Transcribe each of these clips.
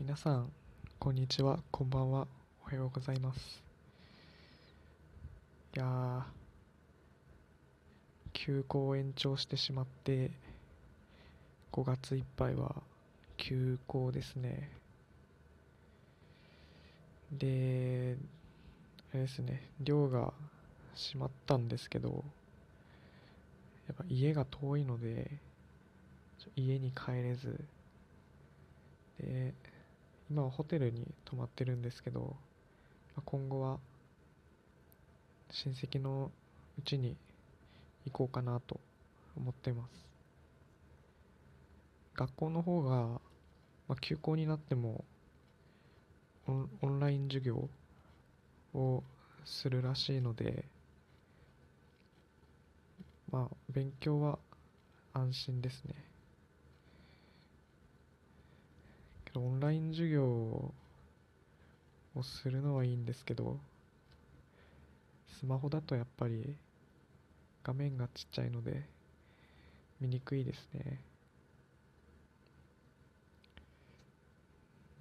皆さんこんにちは。こんばんは。おはようございます。いやー休校を延長してしまって5月いっぱいは休校ですね。であれですね寮が閉まったんですけどやっぱ家が遠いので家に帰れず。で今はホテルに泊まってるんですけど、まあ今後は親戚のうちに行こうかなと思ってます。学校の方が、まあ、休校になってもオンオンライン授業をするらしいのでまあ勉強は安心ですねけどオンライン授業をするのはいいんですけどスマホだとやっぱり画面がちっちゃいので見にくいですね。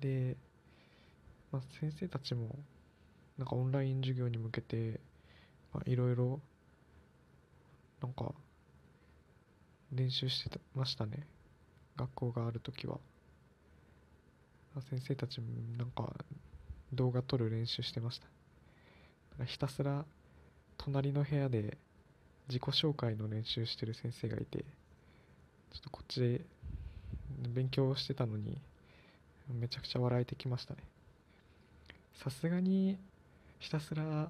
で、まあ、先生たちもなんかオンライン授業に向けていろいろなんか練習してましたね。学校がある時は。先生たちもなんか動画撮る練習してました。ひたすら隣の部屋で自己紹介の練習してる先生がいてちょっとこっちで勉強してたのにめちゃくちゃ笑えてきましたね。さすがにひたすら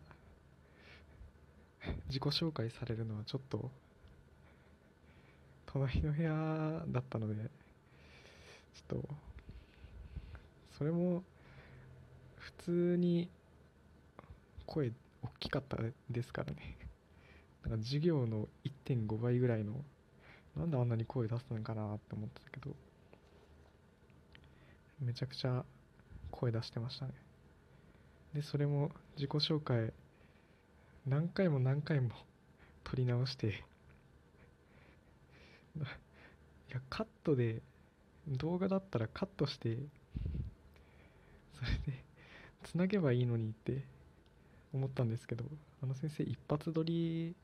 自己紹介されるのはちょっと隣の部屋だったのでちょっとそれも普通に声大きかったですからね。なんか授業の1.5倍ぐらいのなんであんなに声出すのかなって思ってたけどめちゃくちゃ声出してましたね。でそれも自己紹介何回も何回も撮り直して いやカットで動画だったらカットしてそれでつなげばいいのにって思ったんですけどあの先生一発撮り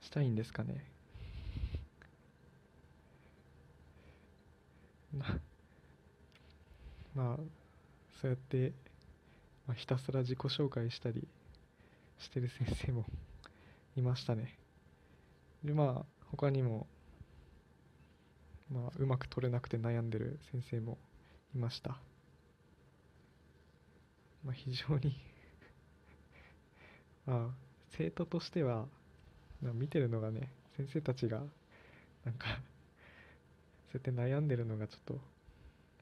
したいんですかね。まあそうやって、まあ、ひたすら自己紹介したりしてる先生もいましたね。でまあ他にもまあうまく撮れなくて悩んでる先生もいました。まあ非常に。まあ生徒としては、まあ、見てるのがね先生たちがなんかそうやって悩んでるのがちょっと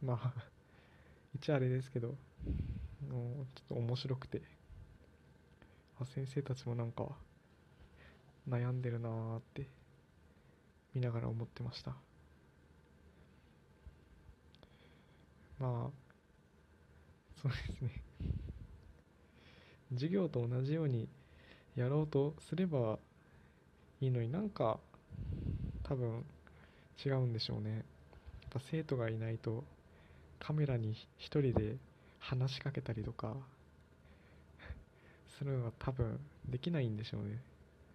まあ 一応あれですけどもうちょっと面白くて。あ先生たちもなんか悩んでるなーって見ながら思ってました。まあそうですね。授業と同じようにやろうとすればいいのになんか多分違うんでしょうね。やっぱ生徒がいないとカメラに一人で話しかけたりとかするのが多分できないんでしょうね。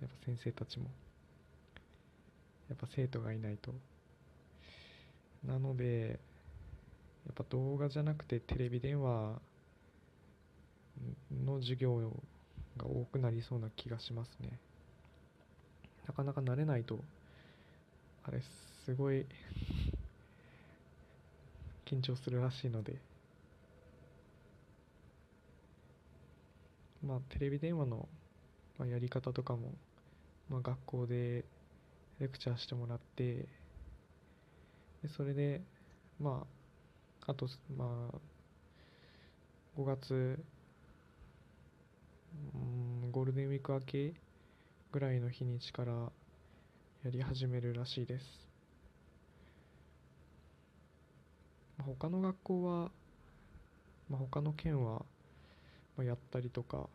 やっぱ先生たちも。やっぱ生徒がいないと。なのでっぱ動画じゃなくてテレビ電話の授業が多くなりそうな気がしますね。なかなか慣れないとあれすごい緊張するらしいので。まあテレビ電話の、やり方とかも、まあ、学校でレクチャーしてもらってでそれでまああとまあ5月うんゴールデンウィーク明けぐらいの日にちからやり始めるらしいです。まあ他の学校は、まあ、他の県は、まあ、やったりとか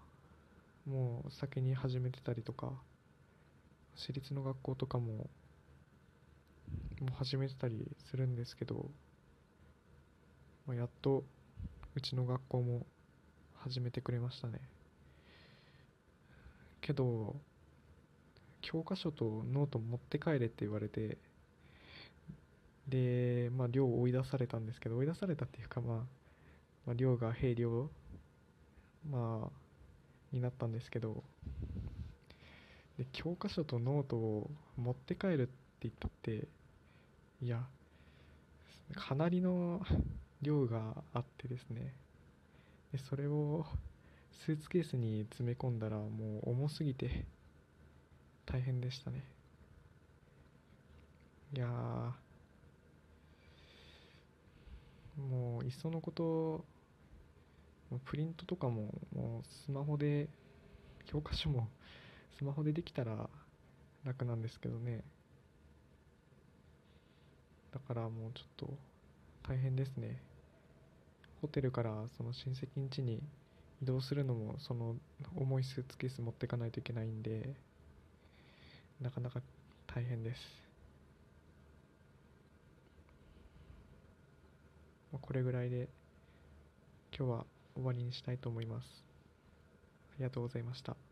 もう先に始めてたりとか私立の学校とかももう始めてたりするんですけど、まあ、やっとうちの学校も始めてくれましたね。けど教科書とノート持って帰れって言われてでまあ寮を追い出されたんですけど追い出されたっていうかまあ、まあ、寮が閉寮まあになったんですけどで教科書とノートを持って帰るって言ったっていやかなりの量があってですね。でそれをスーツケースに詰め込んだらもう重すぎて大変でしたね。いやもういっそのことプリントとかももうスマホで教科書もスマホでできたら楽なんですけどね。だからもうちょっと大変ですね。ホテルからその親戚ん家に移動するのもその重いスーツケース持っていかないといけないんでなかなか大変です。これぐらいで今日は終わりにしたいと思います。ありがとうございました。